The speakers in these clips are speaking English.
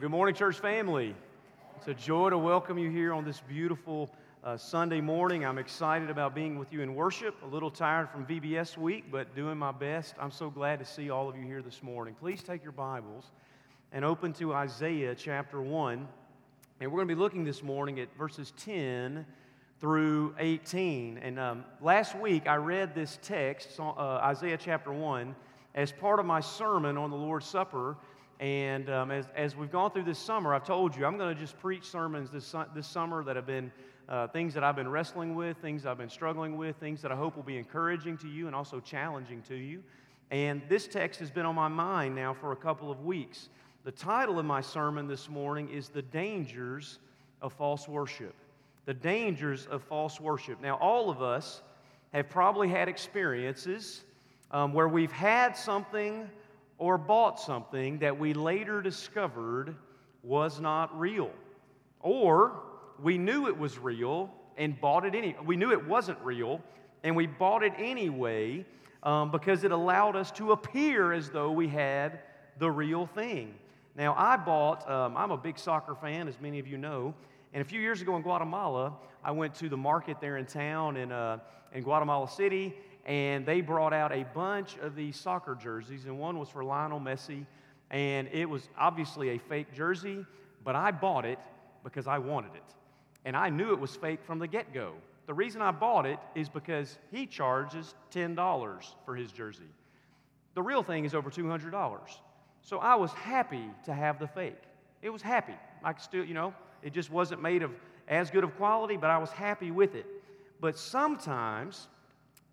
Good morning, church family. It's a joy to welcome you here on this beautiful uh, Sunday morning. I'm excited about being with you in worship. A little tired from VBS week, but doing my best. I'm so glad to see all of you here this morning. Please take your Bibles and open to Isaiah chapter 1. And we're going to be looking this morning at verses 10 through 18. And um, last week I read this text, uh, Isaiah chapter 1, as part of my sermon on the Lord's Supper. And um, as, as we've gone through this summer, I've told you I'm going to just preach sermons this, this summer that have been uh, things that I've been wrestling with, things I've been struggling with, things that I hope will be encouraging to you and also challenging to you. And this text has been on my mind now for a couple of weeks. The title of my sermon this morning is The Dangers of False Worship. The Dangers of False Worship. Now, all of us have probably had experiences um, where we've had something or bought something that we later discovered was not real. Or we knew it was real and bought it anyway. We knew it wasn't real and we bought it anyway um, because it allowed us to appear as though we had the real thing. Now, I bought, um, I'm a big soccer fan, as many of you know, and a few years ago in Guatemala, I went to the market there in town in, uh, in Guatemala City, and they brought out a bunch of these soccer jerseys, and one was for Lionel Messi, and it was obviously a fake jersey, but I bought it because I wanted it. And I knew it was fake from the get go. The reason I bought it is because he charges $10 for his jersey. The real thing is over $200. So I was happy to have the fake. It was happy. I could still, you know, it just wasn't made of as good of quality, but I was happy with it. But sometimes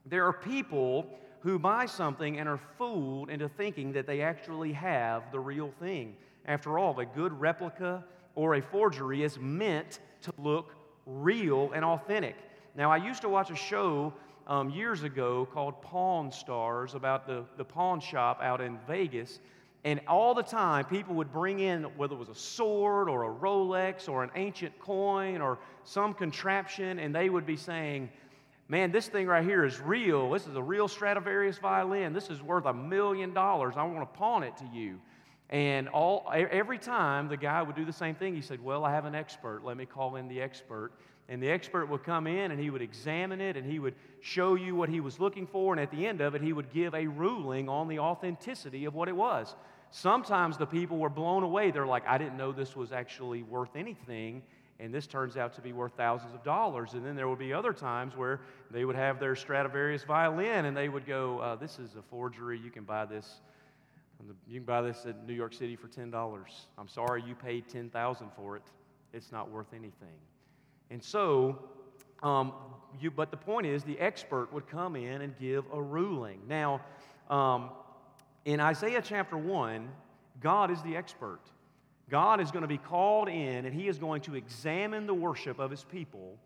there are people who buy something and are fooled into thinking that they actually have the real thing. After all, a good replica or a forgery is meant to look real and authentic. Now, I used to watch a show um, years ago called Pawn Stars about the, the pawn shop out in Vegas. And all the time, people would bring in whether it was a sword or a Rolex or an ancient coin or some contraption, and they would be saying, man, this thing right here is real. This is a real Stradivarius violin. This is worth a million dollars. I want to pawn it to you. And all, every time the guy would do the same thing, he said, Well, I have an expert. Let me call in the expert. And the expert would come in and he would examine it and he would show you what he was looking for. And at the end of it, he would give a ruling on the authenticity of what it was. Sometimes the people were blown away. They're like, I didn't know this was actually worth anything and this turns out to be worth thousands of dollars. And then there would be other times where they would have their Stradivarius violin and they would go, uh, This is a forgery. You can buy this. You can buy this at New York City for $10. I'm sorry you paid 10000 for it. It's not worth anything. And so, um, you, but the point is, the expert would come in and give a ruling. Now, um, in Isaiah chapter 1, God is the expert. God is going to be called in and he is going to examine the worship of his people,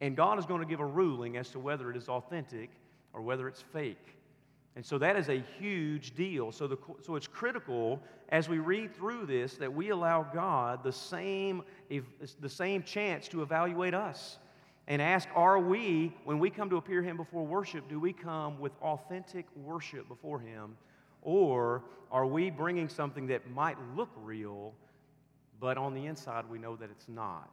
and God is going to give a ruling as to whether it is authentic or whether it's fake. And so that is a huge deal. So, the, so it's critical as we read through this that we allow God the same, the same chance to evaluate us and ask are we, when we come to appear Him before worship, do we come with authentic worship before Him? Or are we bringing something that might look real? But on the inside, we know that it's not.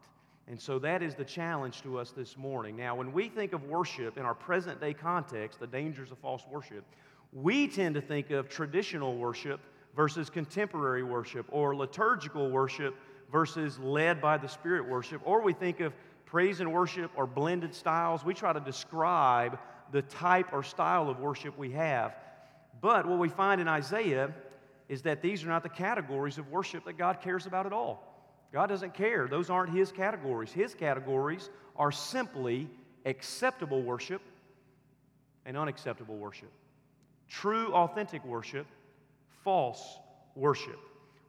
And so that is the challenge to us this morning. Now, when we think of worship in our present day context, the dangers of false worship, we tend to think of traditional worship versus contemporary worship, or liturgical worship versus led by the Spirit worship, or we think of praise and worship or blended styles. We try to describe the type or style of worship we have. But what we find in Isaiah is that these are not the categories of worship that God cares about at all. God doesn't care. Those aren't His categories. His categories are simply acceptable worship and unacceptable worship. True, authentic worship, false worship.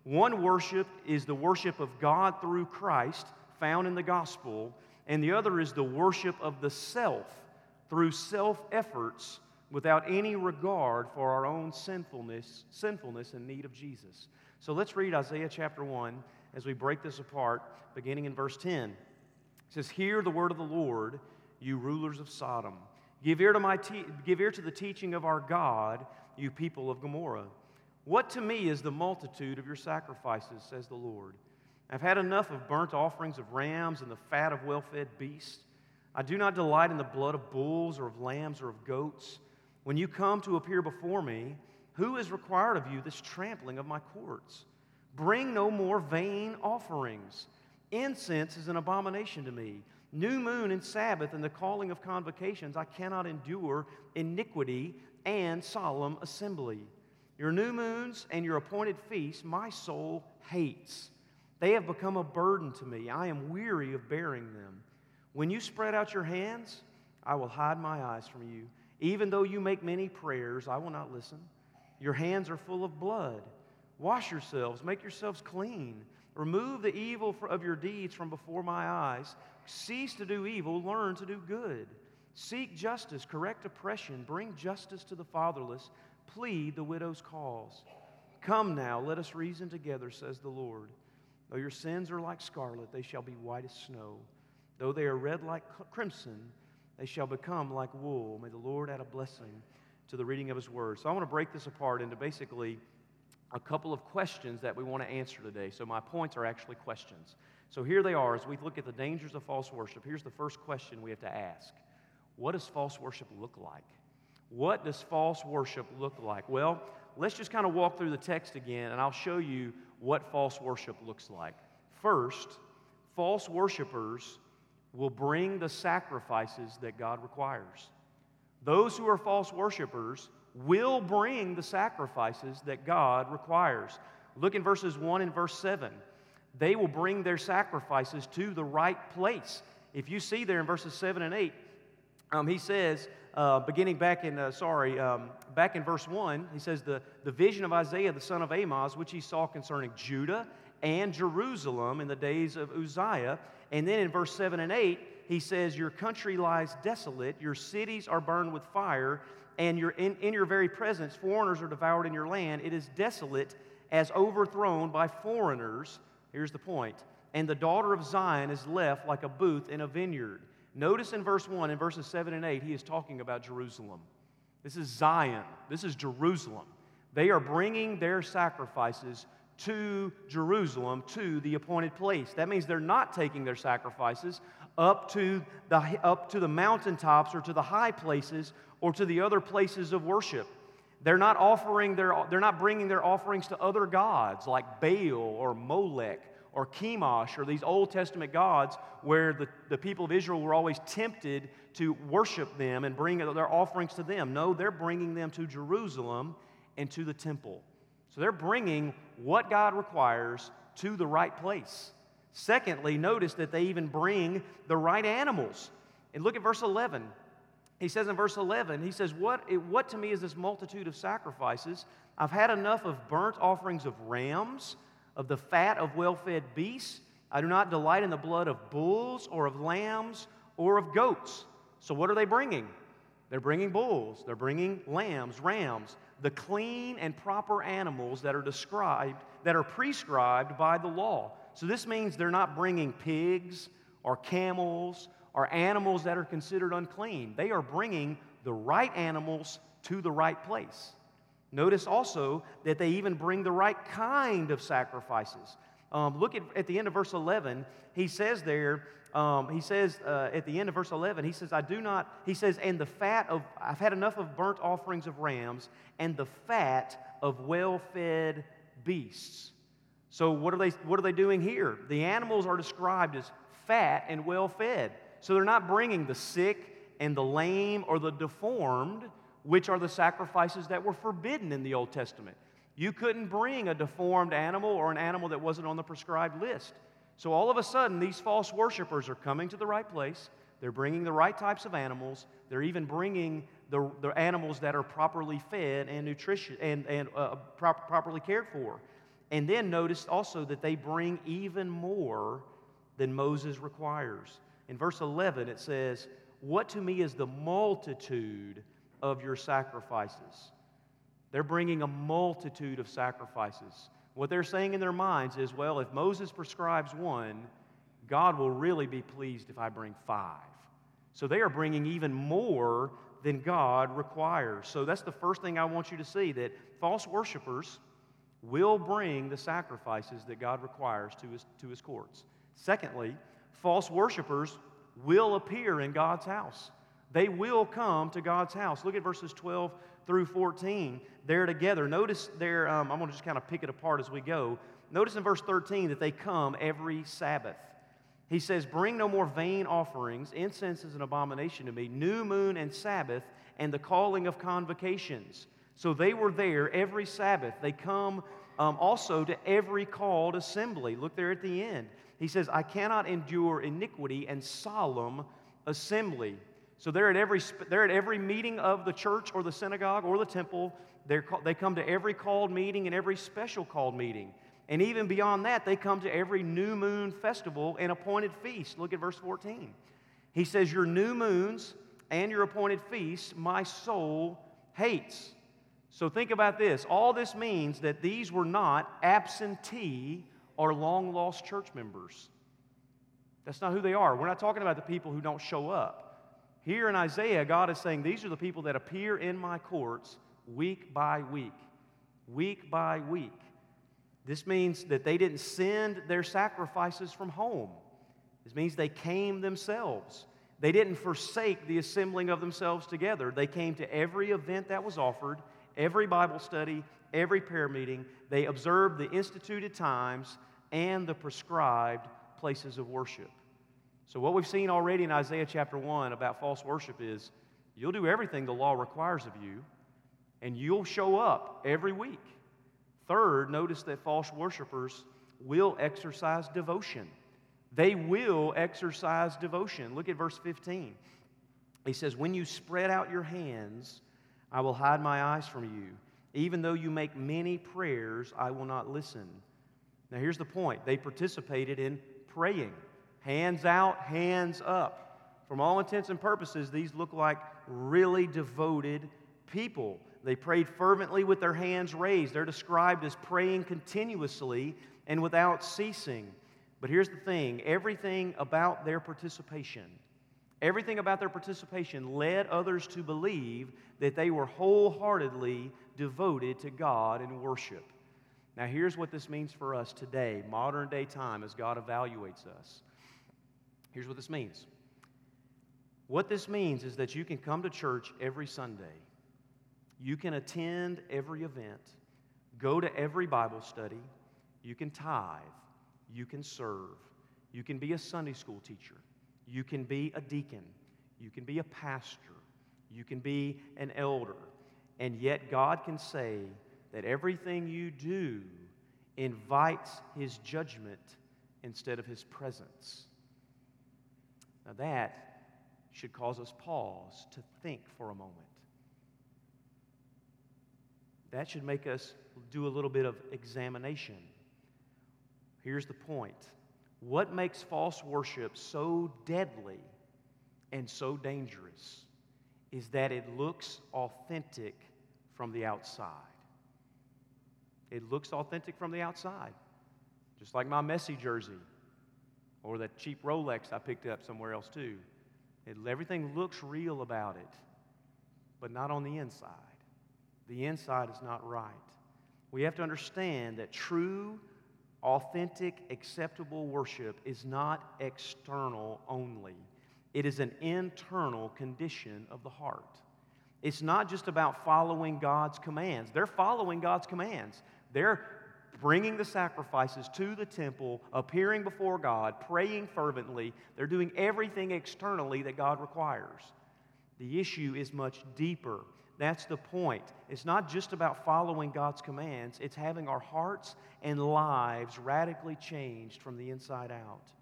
One worship is the worship of God through Christ, found in the gospel, and the other is the worship of the self through self efforts without any regard for our own sinfulness, sinfulness and need of Jesus. So let's read Isaiah chapter 1 as we break this apart, beginning in verse 10. It says, Hear the word of the Lord, you rulers of Sodom. Give ear to, my te- give ear to the teaching of our God, you people of Gomorrah. What to me is the multitude of your sacrifices, says the Lord? I've had enough of burnt offerings of rams and the fat of well fed beasts. I do not delight in the blood of bulls or of lambs or of goats. When you come to appear before me, who is required of you this trampling of my courts? Bring no more vain offerings. Incense is an abomination to me. New moon and Sabbath and the calling of convocations, I cannot endure iniquity and solemn assembly. Your new moons and your appointed feasts, my soul hates. They have become a burden to me. I am weary of bearing them. When you spread out your hands, I will hide my eyes from you. Even though you make many prayers, I will not listen. Your hands are full of blood. Wash yourselves, make yourselves clean. Remove the evil of your deeds from before my eyes. Cease to do evil, learn to do good. Seek justice, correct oppression, bring justice to the fatherless, plead the widow's cause. Come now, let us reason together, says the Lord. Though your sins are like scarlet, they shall be white as snow. Though they are red like crimson, they shall become like wool. May the Lord add a blessing to the reading of his word. So I want to break this apart into basically a couple of questions that we want to answer today. So my points are actually questions. So here they are as we look at the dangers of false worship. Here's the first question we have to ask What does false worship look like? What does false worship look like? Well, let's just kind of walk through the text again, and I'll show you what false worship looks like. First, false worshipers will bring the sacrifices that God requires. Those who are false worshipers will bring the sacrifices that God requires. Look in verses 1 and verse 7. They will bring their sacrifices to the right place. If you see there in verses 7 and 8, um, he says, uh, beginning back in, uh, sorry, um, back in verse 1, he says, the, the vision of Isaiah the son of Amoz, which he saw concerning Judah and Jerusalem in the days of Uzziah. And then in verse 7 and 8, he says, Your country lies desolate, your cities are burned with fire, and your, in, in your very presence, foreigners are devoured in your land. It is desolate as overthrown by foreigners. Here's the point. And the daughter of Zion is left like a booth in a vineyard. Notice in verse 1, in verses 7 and 8, he is talking about Jerusalem. This is Zion. This is Jerusalem. They are bringing their sacrifices to Jerusalem, to the appointed place. That means they're not taking their sacrifices up to the, up to the mountaintops or to the high places or to the other places of worship. They're not offering their, they're not bringing their offerings to other gods like Baal or Molech or Chemosh or these Old Testament gods where the, the people of Israel were always tempted to worship them and bring their offerings to them. No, they're bringing them to Jerusalem and to the temple. So they're bringing what God requires to the right place. Secondly, notice that they even bring the right animals. And look at verse 11. He says in verse 11, he says, What, what to me is this multitude of sacrifices? I've had enough of burnt offerings of rams of the fat of well fed beasts. I do not delight in the blood of bulls or of lambs or of goats. So, what are they bringing? They're bringing bulls, they're bringing lambs, rams, the clean and proper animals that are described, that are prescribed by the law. So, this means they're not bringing pigs or camels or animals that are considered unclean. They are bringing the right animals to the right place. Notice also that they even bring the right kind of sacrifices. Um, look at, at the end of verse 11. He says there, um, he says uh, at the end of verse 11, he says, I do not, he says, and the fat of, I've had enough of burnt offerings of rams and the fat of well fed beasts. So, what are, they, what are they doing here? The animals are described as fat and well fed. So, they're not bringing the sick and the lame or the deformed which are the sacrifices that were forbidden in the Old Testament. You couldn't bring a deformed animal or an animal that wasn't on the prescribed list. So all of a sudden, these false worshipers are coming to the right place. They're bringing the right types of animals. They're even bringing the, the animals that are properly fed and nutrition and, and uh, properly cared for. And then notice also that they bring even more than Moses requires. In verse 11, it says, What to me is the multitude of your sacrifices. They're bringing a multitude of sacrifices. What they're saying in their minds is, well, if Moses prescribes one, God will really be pleased if I bring five. So they are bringing even more than God requires. So that's the first thing I want you to see that false worshipers will bring the sacrifices that God requires to his, to his courts. Secondly, false worshipers will appear in God's house. They will come to God's house. Look at verses 12 through 14. They're together. Notice there, um, I'm going to just kind of pick it apart as we go. Notice in verse 13 that they come every Sabbath. He says, Bring no more vain offerings. Incense is an abomination to me. New moon and Sabbath, and the calling of convocations. So they were there every Sabbath. They come um, also to every called assembly. Look there at the end. He says, I cannot endure iniquity and solemn assembly. So they're at every, they're at every meeting of the church or the synagogue or the temple. They're, they come to every called meeting and every special called meeting. And even beyond that, they come to every new moon festival and appointed feast. Look at verse 14. He says, Your new moons and your appointed feasts, my soul hates. So think about this. All this means that these were not absentee or long lost church members. That's not who they are. We're not talking about the people who don't show up. Here in Isaiah, God is saying, These are the people that appear in my courts week by week. Week by week. This means that they didn't send their sacrifices from home. This means they came themselves. They didn't forsake the assembling of themselves together. They came to every event that was offered, every Bible study, every prayer meeting. They observed the instituted times and the prescribed places of worship. So, what we've seen already in Isaiah chapter 1 about false worship is you'll do everything the law requires of you, and you'll show up every week. Third, notice that false worshipers will exercise devotion. They will exercise devotion. Look at verse 15. He says, When you spread out your hands, I will hide my eyes from you. Even though you make many prayers, I will not listen. Now, here's the point they participated in praying. Hands out, hands up. From all intents and purposes, these look like really devoted people. They prayed fervently with their hands raised. They're described as praying continuously and without ceasing. But here's the thing everything about their participation, everything about their participation led others to believe that they were wholeheartedly devoted to God and worship. Now, here's what this means for us today, modern day time, as God evaluates us. Here's what this means. What this means is that you can come to church every Sunday, you can attend every event, go to every Bible study, you can tithe, you can serve, you can be a Sunday school teacher, you can be a deacon, you can be a pastor, you can be an elder, and yet God can say that everything you do invites His judgment instead of His presence. Now, that should cause us pause to think for a moment. That should make us do a little bit of examination. Here's the point what makes false worship so deadly and so dangerous is that it looks authentic from the outside. It looks authentic from the outside, just like my Messi jersey or that cheap Rolex I picked up somewhere else too. It, everything looks real about it, but not on the inside. The inside is not right. We have to understand that true, authentic, acceptable worship is not external only, it is an internal condition of the heart. It's not just about following God's commands. They're following God's commands. They're bringing the sacrifices to the temple, appearing before God, praying fervently. They're doing everything externally that God requires. The issue is much deeper. That's the point. It's not just about following God's commands, it's having our hearts and lives radically changed from the inside out.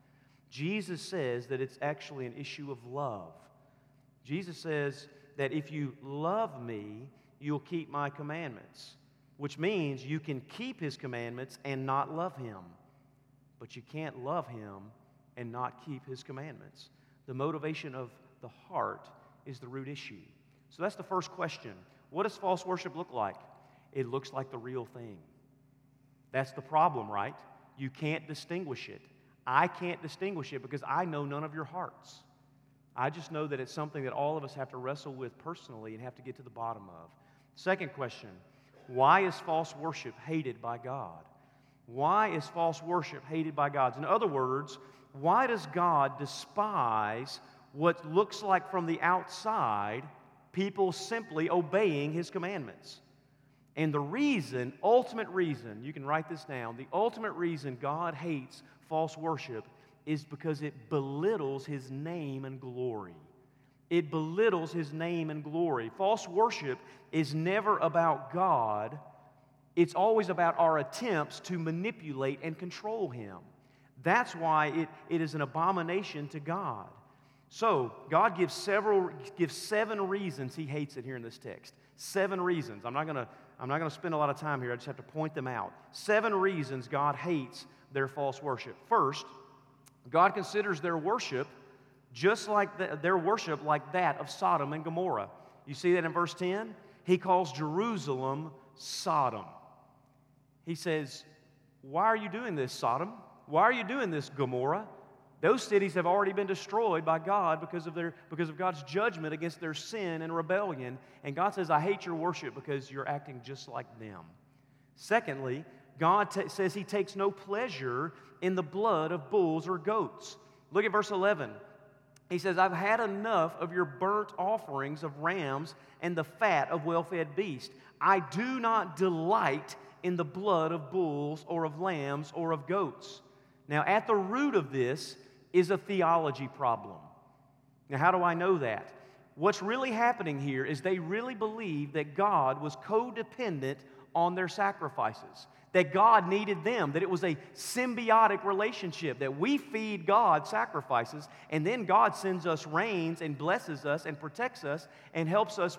Jesus says that it's actually an issue of love. Jesus says that if you love me, you'll keep my commandments which means you can keep his commandments and not love him. But you can't love him and not keep his commandments. The motivation of the heart is the root issue. So that's the first question. What does false worship look like? It looks like the real thing. That's the problem, right? You can't distinguish it. I can't distinguish it because I know none of your hearts. I just know that it's something that all of us have to wrestle with personally and have to get to the bottom of. Second question why is false worship hated by God? Why is false worship hated by God? In other words, why does God despise what looks like from the outside people simply obeying his commandments? And the reason, ultimate reason, you can write this down, the ultimate reason God hates false worship is because it belittles his name and glory. It belittles his name and glory. False worship is never about God, it's always about our attempts to manipulate and control him. That's why it, it is an abomination to God. So, God gives several gives seven reasons he hates it here in this text. Seven reasons. I'm not going to I'm not going to spend a lot of time here. I just have to point them out. Seven reasons God hates their false worship. First, God considers their worship just like the, their worship like that of Sodom and Gomorrah. You see that in verse 10? He calls Jerusalem Sodom. He says, Why are you doing this, Sodom? Why are you doing this, Gomorrah? Those cities have already been destroyed by God because of, their, because of God's judgment against their sin and rebellion. And God says, I hate your worship because you're acting just like them. Secondly, God t- says He takes no pleasure in the blood of bulls or goats. Look at verse 11. He says, I've had enough of your burnt offerings of rams and the fat of well fed beasts. I do not delight in the blood of bulls or of lambs or of goats. Now, at the root of this is a theology problem. Now, how do I know that? What's really happening here is they really believe that God was codependent on their sacrifices, that God needed them, that it was a symbiotic relationship, that we feed God sacrifices, and then God sends us rains and blesses us and protects us and helps us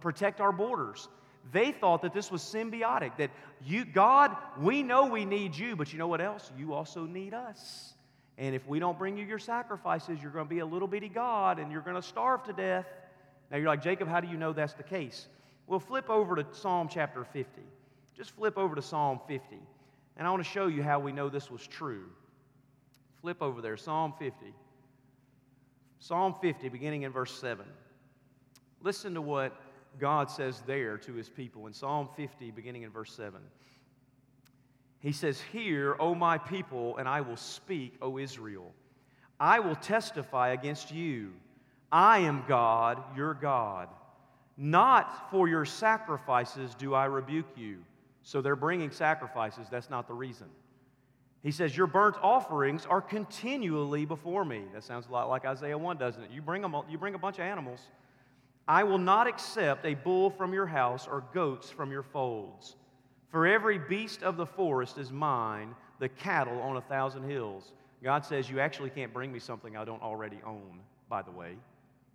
protect our borders. They thought that this was symbiotic, that you, God, we know we need you, but you know what else? You also need us. And if we don't bring you your sacrifices, you're going to be a little bitty God and you're going to starve to death. Now you're like, Jacob, how do you know that's the case? Well, flip over to Psalm chapter 50. Just flip over to Psalm 50. And I want to show you how we know this was true. Flip over there, Psalm 50. Psalm 50, beginning in verse 7. Listen to what God says there to his people in Psalm 50, beginning in verse 7. He says, Hear, O my people, and I will speak, O Israel. I will testify against you. I am God, your God. Not for your sacrifices do I rebuke you. So they're bringing sacrifices. That's not the reason. He says, Your burnt offerings are continually before me. That sounds a lot like Isaiah 1, doesn't it? You bring, them, you bring a bunch of animals. I will not accept a bull from your house or goats from your folds. For every beast of the forest is mine, the cattle on a thousand hills. God says, You actually can't bring me something I don't already own, by the way.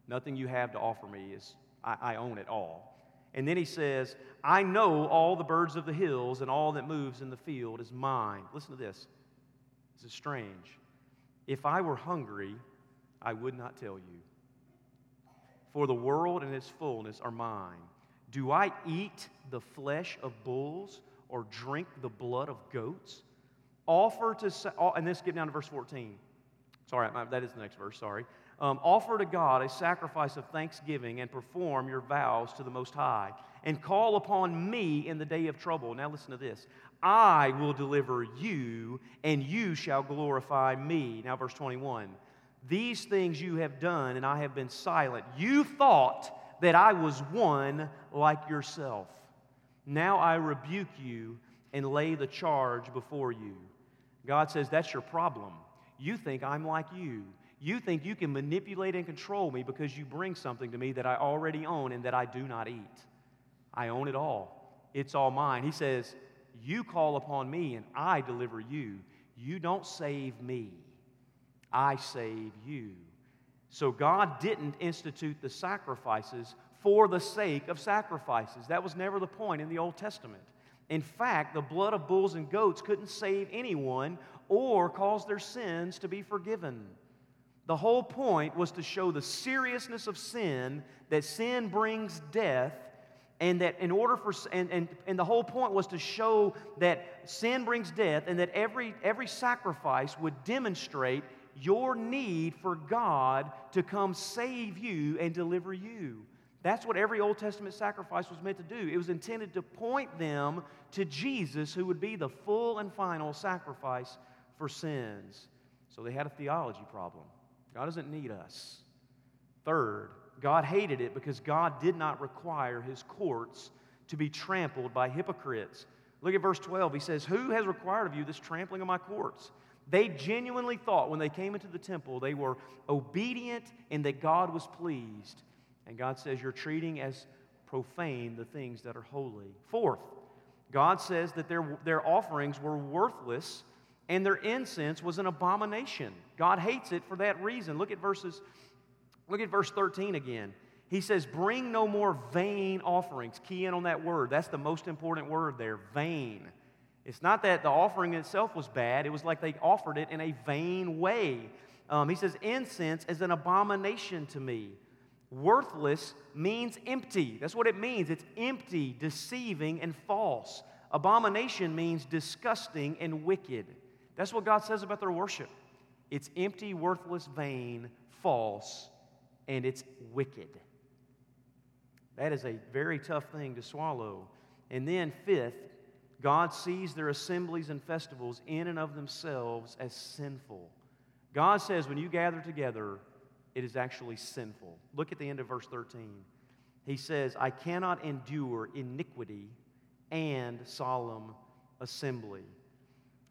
Nothing you have to offer me is, I, I own it all. And then he says, I know all the birds of the hills and all that moves in the field is mine. Listen to this. This is strange. If I were hungry, I would not tell you. For the world and its fullness are mine. Do I eat the flesh of bulls or drink the blood of goats? Offer to, and this get down to verse 14. Sorry, that is the next verse, sorry. Um, offer to God a sacrifice of thanksgiving and perform your vows to the Most High, and call upon me in the day of trouble. Now, listen to this I will deliver you, and you shall glorify me. Now, verse 21. These things you have done, and I have been silent. You thought that I was one like yourself. Now I rebuke you and lay the charge before you. God says, That's your problem. You think I'm like you. You think you can manipulate and control me because you bring something to me that I already own and that I do not eat. I own it all, it's all mine. He says, You call upon me and I deliver you. You don't save me, I save you. So God didn't institute the sacrifices for the sake of sacrifices. That was never the point in the Old Testament. In fact, the blood of bulls and goats couldn't save anyone or cause their sins to be forgiven. The whole point was to show the seriousness of sin, that sin brings death, and that in order for and, and, and the whole point was to show that sin brings death and that every every sacrifice would demonstrate your need for God to come save you and deliver you. That's what every Old Testament sacrifice was meant to do. It was intended to point them to Jesus, who would be the full and final sacrifice for sins. So they had a theology problem. God doesn't need us. Third, God hated it because God did not require his courts to be trampled by hypocrites. Look at verse 12. He says, Who has required of you this trampling of my courts? They genuinely thought when they came into the temple they were obedient and that God was pleased. And God says, You're treating as profane the things that are holy. Fourth, God says that their, their offerings were worthless and their incense was an abomination. God hates it for that reason. Look at verses, look at verse 13 again. He says, Bring no more vain offerings. Key in on that word. That's the most important word there vain. It's not that the offering itself was bad, it was like they offered it in a vain way. Um, he says, Incense is an abomination to me. Worthless means empty. That's what it means. It's empty, deceiving, and false. Abomination means disgusting and wicked. That's what God says about their worship. It's empty, worthless, vain, false, and it's wicked. That is a very tough thing to swallow. And then, fifth, God sees their assemblies and festivals in and of themselves as sinful. God says when you gather together, it is actually sinful. Look at the end of verse 13. He says, I cannot endure iniquity and solemn assembly.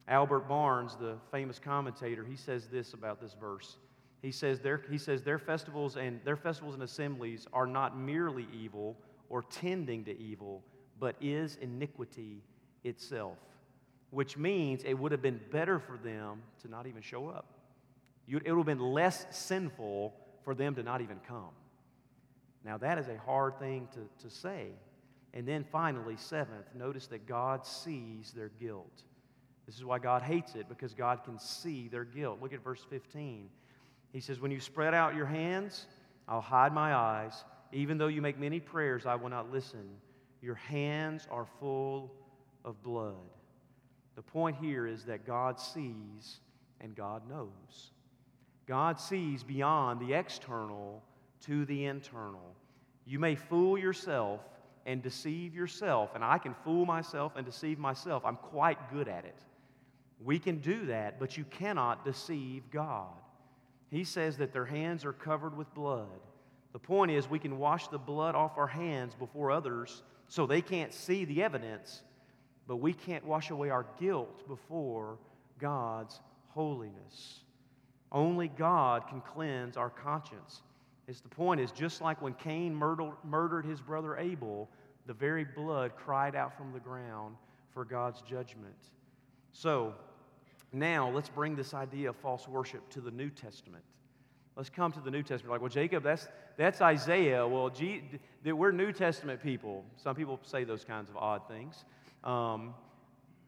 Albert Barnes, the famous commentator, he says this about this verse. He says their, he says their festivals and their festivals and assemblies are not merely evil or tending to evil, but is iniquity itself. Which means it would have been better for them to not even show up. You, it would have been less sinful for them to not even come. Now, that is a hard thing to, to say. And then finally, seventh, notice that God sees their guilt. This is why God hates it, because God can see their guilt. Look at verse 15. He says, When you spread out your hands, I'll hide my eyes. Even though you make many prayers, I will not listen. Your hands are full of blood. The point here is that God sees and God knows. God sees beyond the external to the internal. You may fool yourself and deceive yourself, and I can fool myself and deceive myself. I'm quite good at it. We can do that, but you cannot deceive God. He says that their hands are covered with blood. The point is, we can wash the blood off our hands before others so they can't see the evidence, but we can't wash away our guilt before God's holiness. Only God can cleanse our conscience. It's the point is just like when Cain murdered, murdered his brother Abel, the very blood cried out from the ground for God's judgment. So, now, let's bring this idea of false worship to the New Testament. Let's come to the New Testament. Like, well, Jacob, that's, that's Isaiah. Well, G, we're New Testament people. Some people say those kinds of odd things. Um,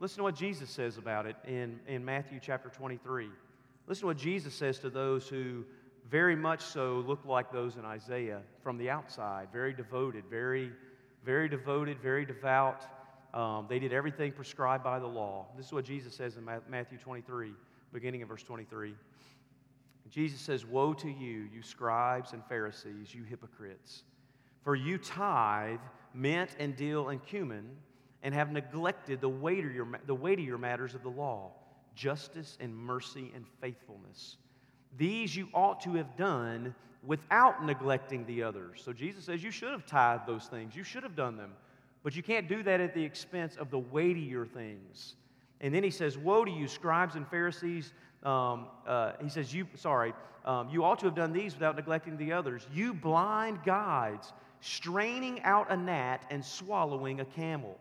listen to what Jesus says about it in, in Matthew chapter 23. Listen to what Jesus says to those who very much so look like those in Isaiah from the outside, very devoted, very, very devoted, very devout. Um, they did everything prescribed by the law. This is what Jesus says in Matthew 23, beginning in verse 23. Jesus says, Woe to you, you scribes and Pharisees, you hypocrites! For you tithe mint and dill and cumin, and have neglected the weightier, the weightier matters of the law justice and mercy and faithfulness. These you ought to have done without neglecting the others. So Jesus says you should have tithed those things, you should have done them. But you can't do that at the expense of the weightier things. And then he says, Woe to you, scribes and Pharisees. Um, uh, he says, You, sorry, um, you ought to have done these without neglecting the others. You blind guides, straining out a gnat and swallowing a camel.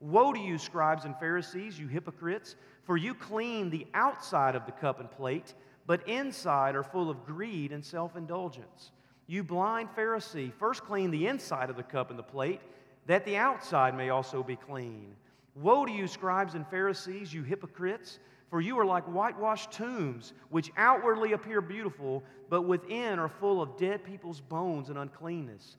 Woe to you, scribes and Pharisees, you hypocrites, for you clean the outside of the cup and plate, but inside are full of greed and self indulgence. You blind Pharisee, first clean the inside of the cup and the plate that the outside may also be clean. Woe to you, scribes and Pharisees, you hypocrites! For you are like whitewashed tombs, which outwardly appear beautiful, but within are full of dead people's bones and uncleanness.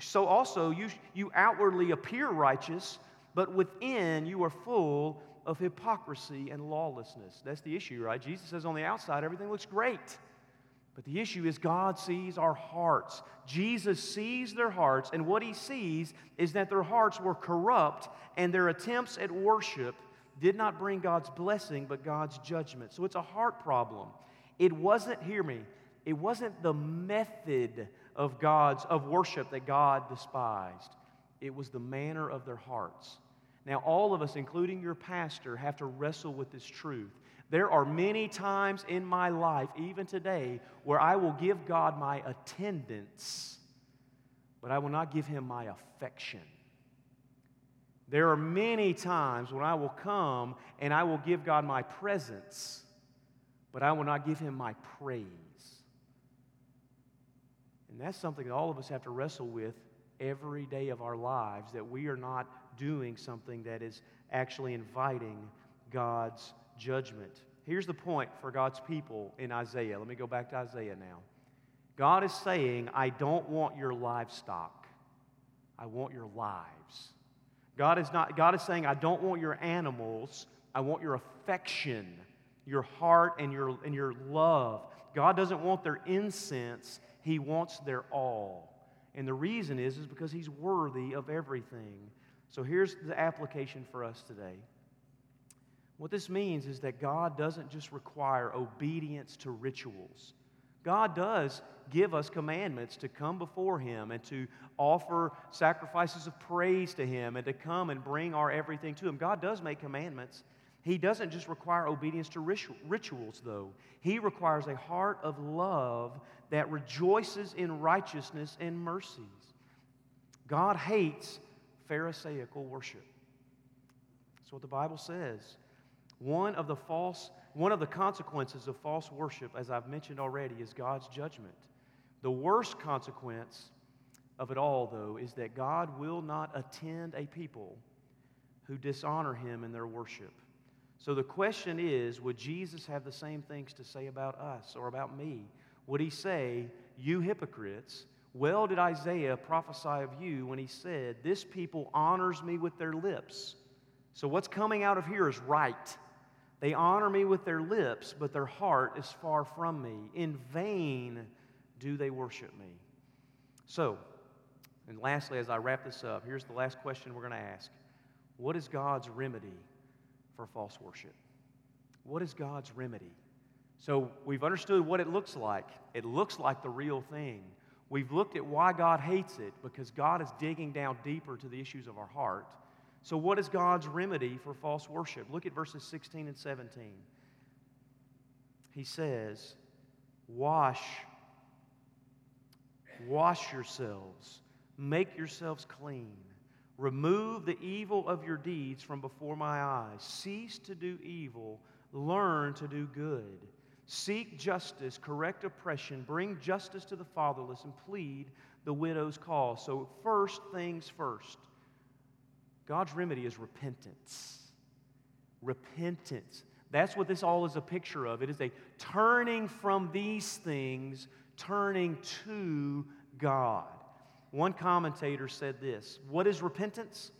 So also you, you outwardly appear righteous, but within you are full of hypocrisy and lawlessness. That's the issue, right? Jesus says on the outside everything looks great. But the issue is, God sees our hearts. Jesus sees their hearts, and what he sees is that their hearts were corrupt, and their attempts at worship did not bring God's blessing, but God's judgment. So it's a heart problem. It wasn't, hear me, it wasn't the method of God's of worship that God despised. It was the manner of their hearts. Now, all of us, including your pastor, have to wrestle with this truth. There are many times in my life, even today, where I will give God my attendance, but I will not give him my affection. There are many times when I will come and I will give God my presence, but I will not give him my praise. And that's something that all of us have to wrestle with every day of our lives that we are not doing something that is actually inviting God's judgment. Here's the point for God's people in Isaiah. Let me go back to Isaiah now. God is saying, I don't want your livestock, I want your lives. God is, not, God is saying, I don't want your animals, I want your affection, your heart, and your, and your love. God doesn't want their incense, He wants their all. And the reason is, is because He's worthy of everything. So here's the application for us today. What this means is that God doesn't just require obedience to rituals. God does give us commandments to come before Him and to offer sacrifices of praise to Him and to come and bring our everything to Him. God does make commandments. He doesn't just require obedience to rituals, though. He requires a heart of love that rejoices in righteousness and mercies. God hates Pharisaical worship. That's what the Bible says. One of the false, one of the consequences of false worship, as I've mentioned already, is God's judgment. The worst consequence of it all, though, is that God will not attend a people who dishonor him in their worship. So the question is would Jesus have the same things to say about us or about me? Would he say, You hypocrites, well did Isaiah prophesy of you when he said, This people honors me with their lips. So what's coming out of here is right. They honor me with their lips, but their heart is far from me. In vain do they worship me. So, and lastly, as I wrap this up, here's the last question we're going to ask What is God's remedy for false worship? What is God's remedy? So, we've understood what it looks like. It looks like the real thing. We've looked at why God hates it because God is digging down deeper to the issues of our heart. So, what is God's remedy for false worship? Look at verses 16 and 17. He says, Wash, wash yourselves, make yourselves clean. Remove the evil of your deeds from before my eyes. Cease to do evil, learn to do good. Seek justice, correct oppression, bring justice to the fatherless, and plead the widow's cause. So, first things first God's remedy is repentance. Repentance. That's what this all is a picture of. It is a turning from these things, turning to God. One commentator said this What is repentance?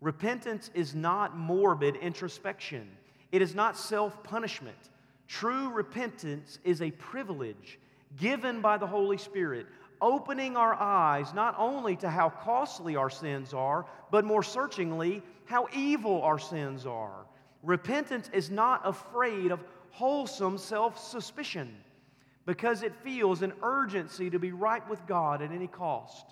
Repentance is not morbid introspection, it is not self punishment. True repentance is a privilege given by the Holy Spirit, opening our eyes not only to how costly our sins are, but more searchingly, how evil our sins are. Repentance is not afraid of wholesome self suspicion because it feels an urgency to be right with God at any cost.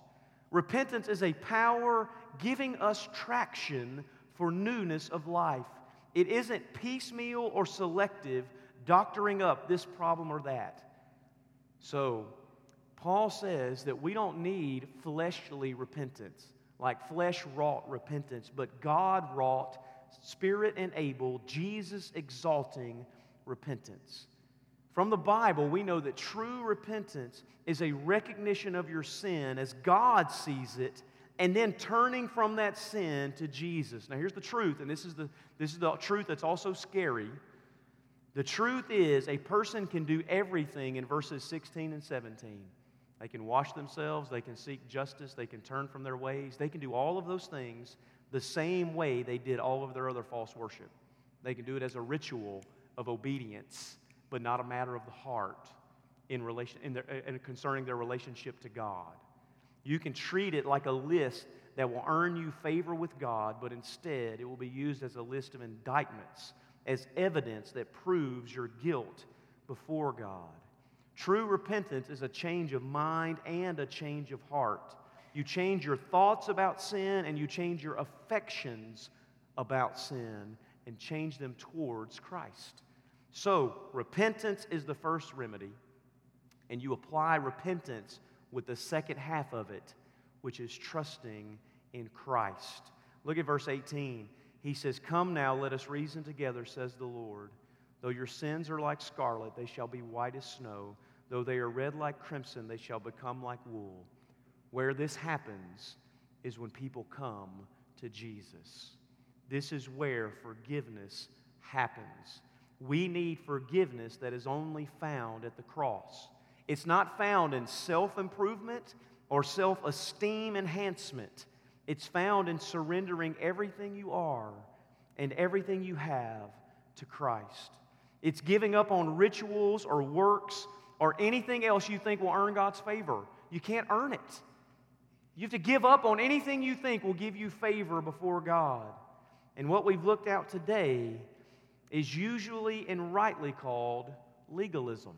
Repentance is a power giving us traction for newness of life. It isn't piecemeal or selective, doctoring up this problem or that. So, Paul says that we don't need fleshly repentance, like flesh wrought repentance, but God wrought, spirit enabled, Jesus exalting repentance. From the Bible, we know that true repentance is a recognition of your sin as God sees it, and then turning from that sin to Jesus. Now, here's the truth, and this is the, this is the truth that's also scary. The truth is, a person can do everything in verses 16 and 17. They can wash themselves, they can seek justice, they can turn from their ways. They can do all of those things the same way they did all of their other false worship. They can do it as a ritual of obedience, but not a matter of the heart. in relation in their, in concerning their relationship to God. You can treat it like a list that will earn you favor with God, but instead it will be used as a list of indictments, as evidence that proves your guilt before God. True repentance is a change of mind and a change of heart. You change your thoughts about sin and you change your affections about sin and change them towards Christ. So, repentance is the first remedy, and you apply repentance with the second half of it, which is trusting in Christ. Look at verse 18. He says, Come now, let us reason together, says the Lord. Though your sins are like scarlet, they shall be white as snow. Though they are red like crimson, they shall become like wool. Where this happens is when people come to Jesus. This is where forgiveness happens. We need forgiveness that is only found at the cross. It's not found in self improvement or self esteem enhancement. It's found in surrendering everything you are and everything you have to Christ. It's giving up on rituals or works or anything else you think will earn God's favor. You can't earn it. You have to give up on anything you think will give you favor before God. And what we've looked at today is usually and rightly called legalism,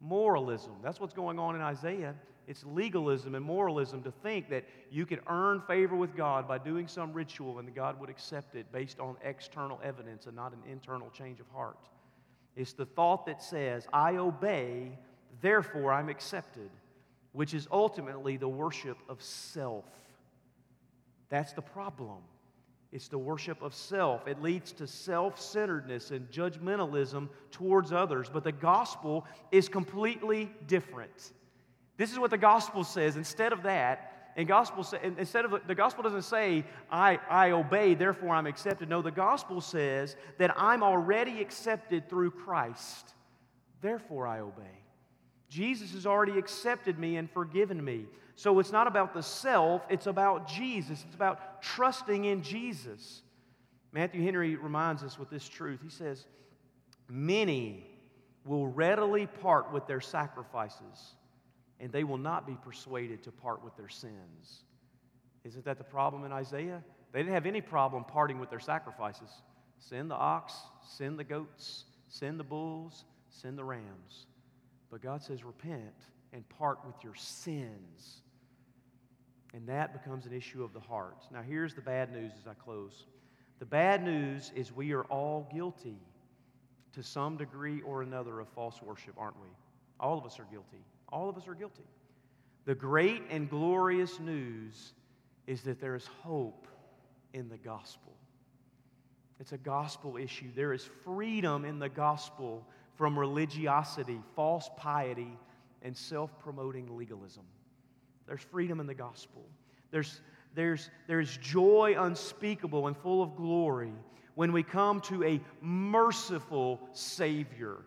moralism. That's what's going on in Isaiah. It's legalism and moralism to think that you can earn favor with God by doing some ritual and God would accept it based on external evidence and not an internal change of heart. It's the thought that says, I obey, therefore I'm accepted, which is ultimately the worship of self. That's the problem. It's the worship of self. It leads to self centeredness and judgmentalism towards others. But the gospel is completely different. This is what the gospel says. Instead of that, and gospel instead of the gospel doesn't say I, I obey therefore i'm accepted. No the gospel says that i'm already accepted through christ. Therefore i obey. Jesus has already accepted me and forgiven me. So it's not about the self it's about jesus. It's about trusting in jesus. Matthew henry reminds us with this truth. He says many will readily part with their sacrifices and they will not be persuaded to part with their sins. Isn't that the problem in Isaiah? They didn't have any problem parting with their sacrifices. Send the ox, send the goats, send the bulls, send the rams. But God says, repent and part with your sins. And that becomes an issue of the heart. Now, here's the bad news as I close. The bad news is we are all guilty to some degree or another of false worship, aren't we? All of us are guilty. All of us are guilty. The great and glorious news is that there is hope in the gospel. It's a gospel issue. There is freedom in the gospel from religiosity, false piety, and self promoting legalism. There's freedom in the gospel. There's, there's, there's joy unspeakable and full of glory when we come to a merciful Savior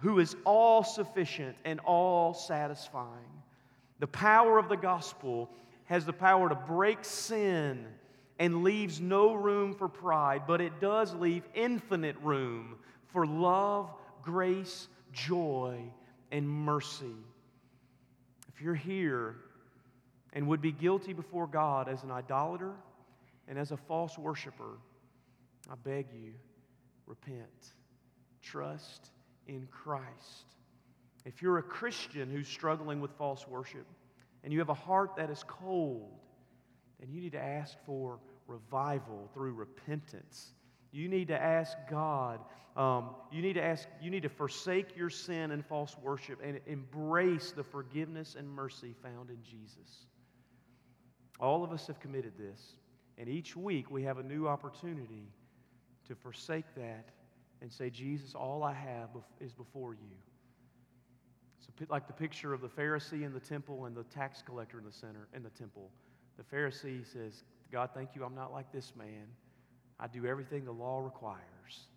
who is all sufficient and all satisfying. The power of the gospel has the power to break sin and leaves no room for pride, but it does leave infinite room for love, grace, joy, and mercy. If you're here and would be guilty before God as an idolater and as a false worshiper, I beg you, repent, trust, in Christ. If you're a Christian who's struggling with false worship and you have a heart that is cold, then you need to ask for revival through repentance. You need to ask God, um, you need to ask, you need to forsake your sin and false worship and embrace the forgiveness and mercy found in Jesus. All of us have committed this, and each week we have a new opportunity to forsake that and say, Jesus, all I have is before you. So, like the picture of the Pharisee in the temple and the tax collector in the center in the temple. The Pharisee says, God, thank you, I'm not like this man. I do everything the law requires.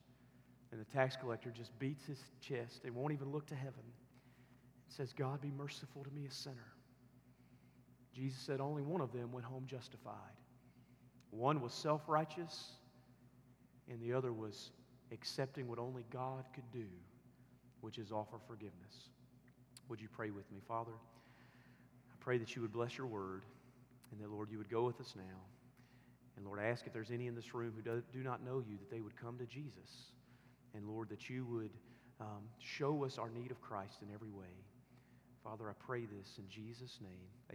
And the tax collector just beats his chest and won't even look to heaven. And says, God, be merciful to me, a sinner. Jesus said only one of them went home justified. One was self righteous, and the other was accepting what only God could do, which is offer forgiveness. Would you pray with me, Father? I pray that you would bless your word and that, Lord, you would go with us now. And Lord, I ask if there's any in this room who do, do not know you, that they would come to Jesus. And Lord, that you would um, show us our need of Christ in every way. Father, I pray this in Jesus' name.